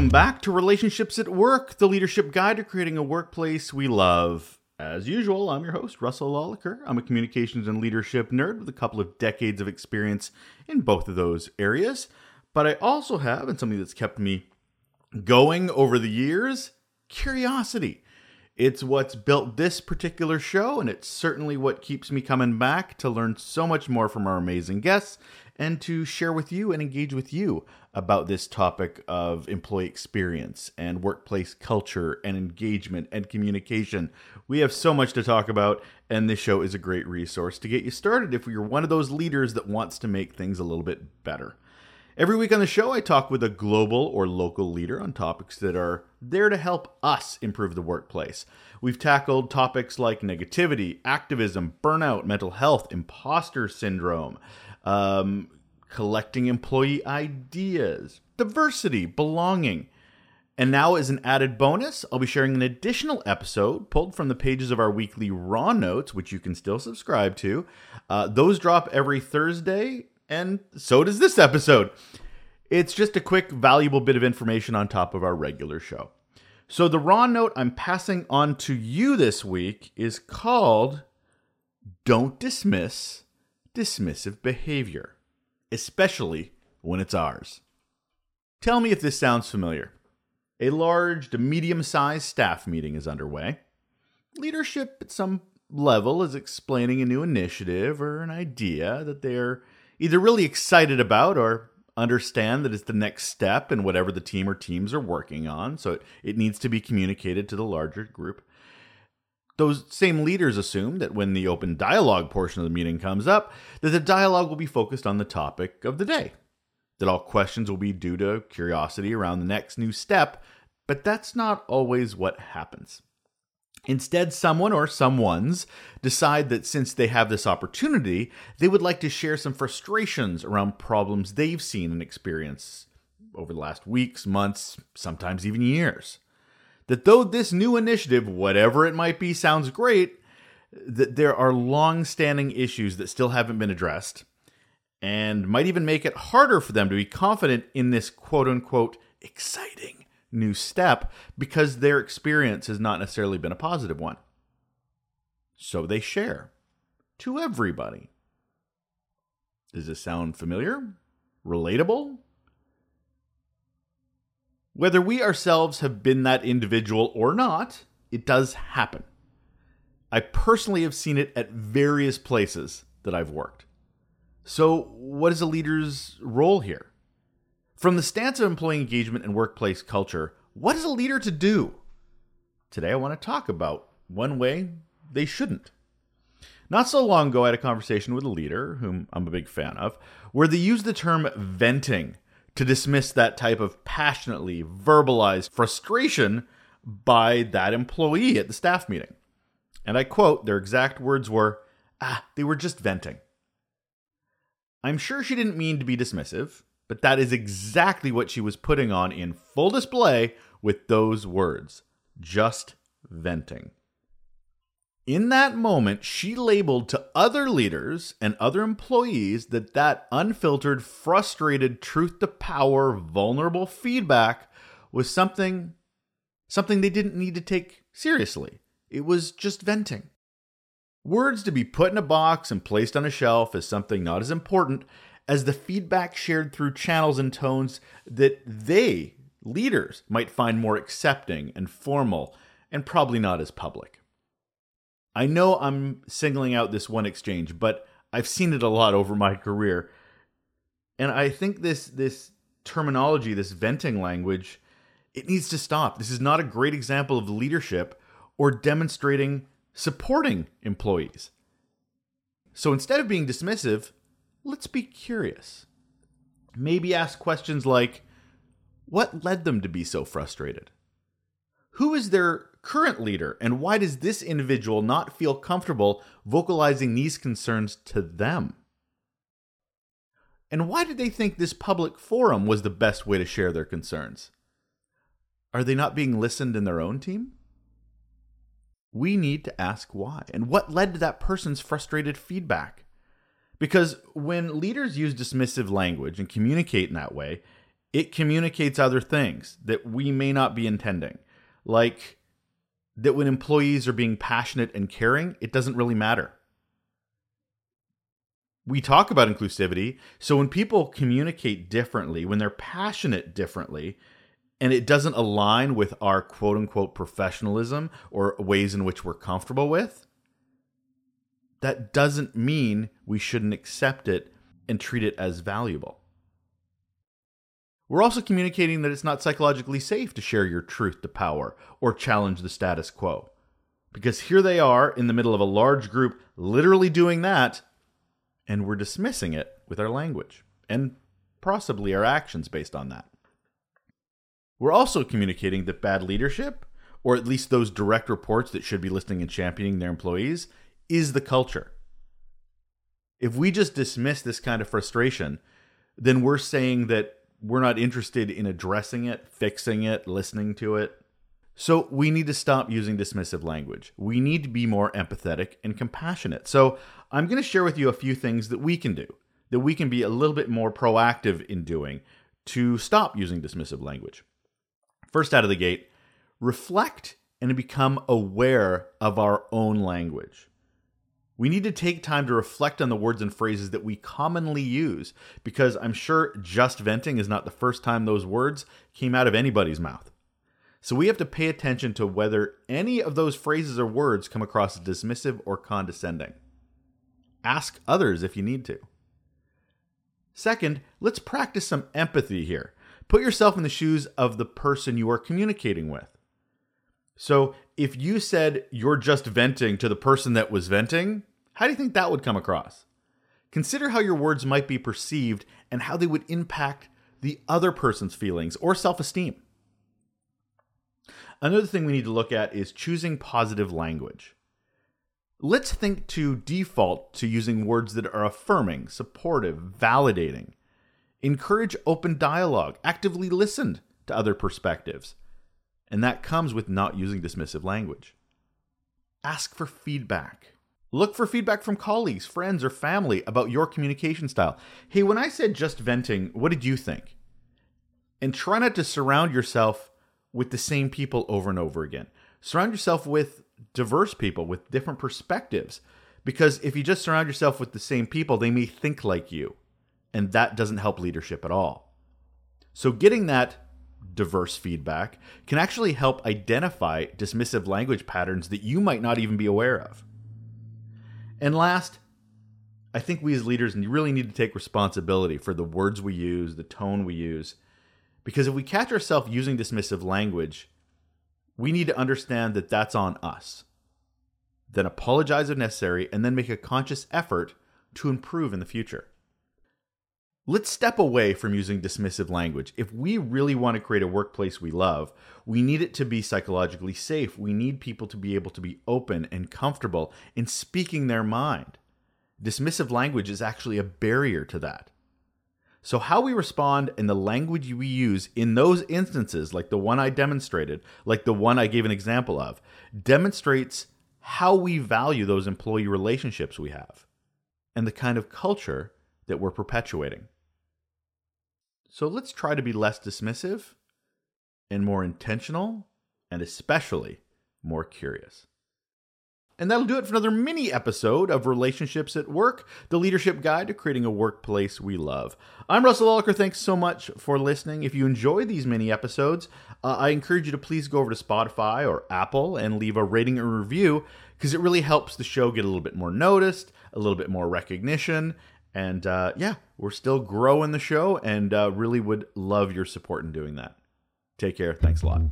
Welcome back to Relationships at Work, the leadership guide to creating a workplace we love. As usual, I'm your host, Russel Lolacher. I'm a communications and leadership nerd with a couple of decades of experience in both of those areas. But I also have, and something that's kept me going over the years, curiosity. It's what's built this particular show, and it's certainly what keeps me coming back to learn so much more from our amazing guests and to share with you and engage with you about this topic of employee experience and workplace culture and engagement and communication. We have so much to talk about, and this show is a great resource to get you started if you're one of those leaders that wants to make things a little bit better. Every week on the show, I talk with a global or local leader on topics that are there to help us improve the workplace. We've tackled topics like negativity, activism, burnout, mental health, imposter syndrome, um, collecting employee ideas, diversity, belonging. And now, as an added bonus, I'll be sharing an additional episode pulled from the pages of our weekly Raw Notes, which you can still subscribe to. Uh, those drop every Thursday, and so does this episode. It's just a quick, valuable bit of information on top of our regular show. So, the Raw Note I'm passing on to you this week is called Don't Dismiss Dismissive Behavior especially when it's ours. Tell me if this sounds familiar. A large to medium sized staff meeting is underway. Leadership at some level is explaining a new initiative or an idea that they're either really excited about or understand that it's the next step in whatever the team or teams are working on. So it, it needs to be communicated to the larger group. Those same leaders assume that when the open dialogue portion of the meeting comes up, that the dialogue will be focused on the topic of the day, that all questions will be due to curiosity around the next new step, but that's not always what happens. Instead, someone or someones decide that since they have this opportunity, they would like to share some frustrations around problems they've seen and experienced over the last weeks, months, sometimes even years that though this new initiative, whatever it might be, sounds great, that there are long standing issues that still haven't been addressed and might even make it harder for them to be confident in this quote unquote exciting new step because their experience has not necessarily been a positive one. So they share to everybody. Does this sound familiar? Relatable? Whether we ourselves have been that individual or not, it does happen. I personally have seen it at various places that I've worked. So, what is a leader's role here? From the stance of employee engagement and workplace culture, what is a leader to do? Today, I want to talk about one way they shouldn't. Not so long ago, I had a conversation with a leader, whom I'm a big fan of, where they used the term venting to dismiss that type of passionately verbalized frustration by that employee at the staff meeting. And I quote, their exact words were, ah, they were just venting. I'm sure she didn't mean to be dismissive, but that is exactly what she was putting on in full display with those words just venting. In that moment, she labeled to other leaders and other employees that that unfiltered, frustrated, truth to power, vulnerable feedback was something something they didn't need to take seriously. It was just venting. Words to be put in a box and placed on a shelf is something not as important as the feedback shared through channels and tones that they, leaders, might find more accepting and formal and probably not as public. I know I'm singling out this one exchange, but I've seen it a lot over my career. And I think this this terminology, this venting language, it needs to stop. This is not a great example of leadership or demonstrating supporting employees. So instead of being dismissive, let's be curious. Maybe ask questions like what led them to be so frustrated? Who is their current leader? And why does this individual not feel comfortable vocalizing these concerns to them? And why did they think this public forum was the best way to share their concerns? Are they not being listened in their own team? We need to ask why and what led to that person's frustrated feedback. Because when leaders use dismissive language and communicate in that way, it communicates other things that we may not be intending. Like that when employees are being passionate and caring, it doesn't really matter. We talk about inclusivity. So when people communicate differently, when they're passionate differently, and it doesn't align with our quote unquote professionalism or ways in which we're comfortable with, that doesn't mean we shouldn't accept it and treat it as valuable. We're also communicating that it's not psychologically safe to share your truth to power or challenge the status quo. Because here they are in the middle of a large group literally doing that, and we're dismissing it with our language and possibly our actions based on that. We're also communicating that bad leadership, or at least those direct reports that should be listening and championing their employees, is the culture. If we just dismiss this kind of frustration, then we're saying that we're not interested in addressing it, fixing it, listening to it. So we need to stop using dismissive language. We need to be more empathetic and compassionate. So I'm going to share with you a few things that we can do, that we can be a little bit more proactive in doing to stop using dismissive language. First out of the gate, reflect and become aware of our own language. We need to take time to reflect on the words and phrases that we commonly use because I'm sure just venting is not the first time those words came out of anybody's mouth. So we have to pay attention to whether any of those phrases or words come across as dismissive or condescending. Ask others if you need to. Second, let's practice some empathy here. Put yourself in the shoes of the person you are communicating with. So, if you said you're just venting to the person that was venting, how do you think that would come across? Consider how your words might be perceived and how they would impact the other person's feelings or self esteem. Another thing we need to look at is choosing positive language. Let's think to default to using words that are affirming, supportive, validating. Encourage open dialogue, actively listen to other perspectives. And that comes with not using dismissive language. Ask for feedback. Look for feedback from colleagues, friends, or family about your communication style. Hey, when I said just venting, what did you think? And try not to surround yourself with the same people over and over again. Surround yourself with diverse people with different perspectives. Because if you just surround yourself with the same people, they may think like you. And that doesn't help leadership at all. So, getting that diverse feedback can actually help identify dismissive language patterns that you might not even be aware of. And last, I think we as leaders really need to take responsibility for the words we use, the tone we use. Because if we catch ourselves using dismissive language, we need to understand that that's on us. Then apologize if necessary, and then make a conscious effort to improve in the future. Let's step away from using dismissive language. If we really want to create a workplace we love, we need it to be psychologically safe. We need people to be able to be open and comfortable in speaking their mind. Dismissive language is actually a barrier to that. So, how we respond and the language we use in those instances, like the one I demonstrated, like the one I gave an example of, demonstrates how we value those employee relationships we have and the kind of culture that we're perpetuating. So let's try to be less dismissive and more intentional, and especially more curious. And that'll do it for another mini episode of Relationships at Work, the leadership guide to creating a workplace we love. I'm Russel Lolacher. Thanks so much for listening. If you enjoy these mini episodes, uh, I encourage you to please go over to Spotify or Apple and leave a rating or review because it really helps the show get a little bit more noticed, a little bit more recognition, and uh, yeah, we're still growing the show and uh, really would love your support in doing that. Take care. Thanks a lot.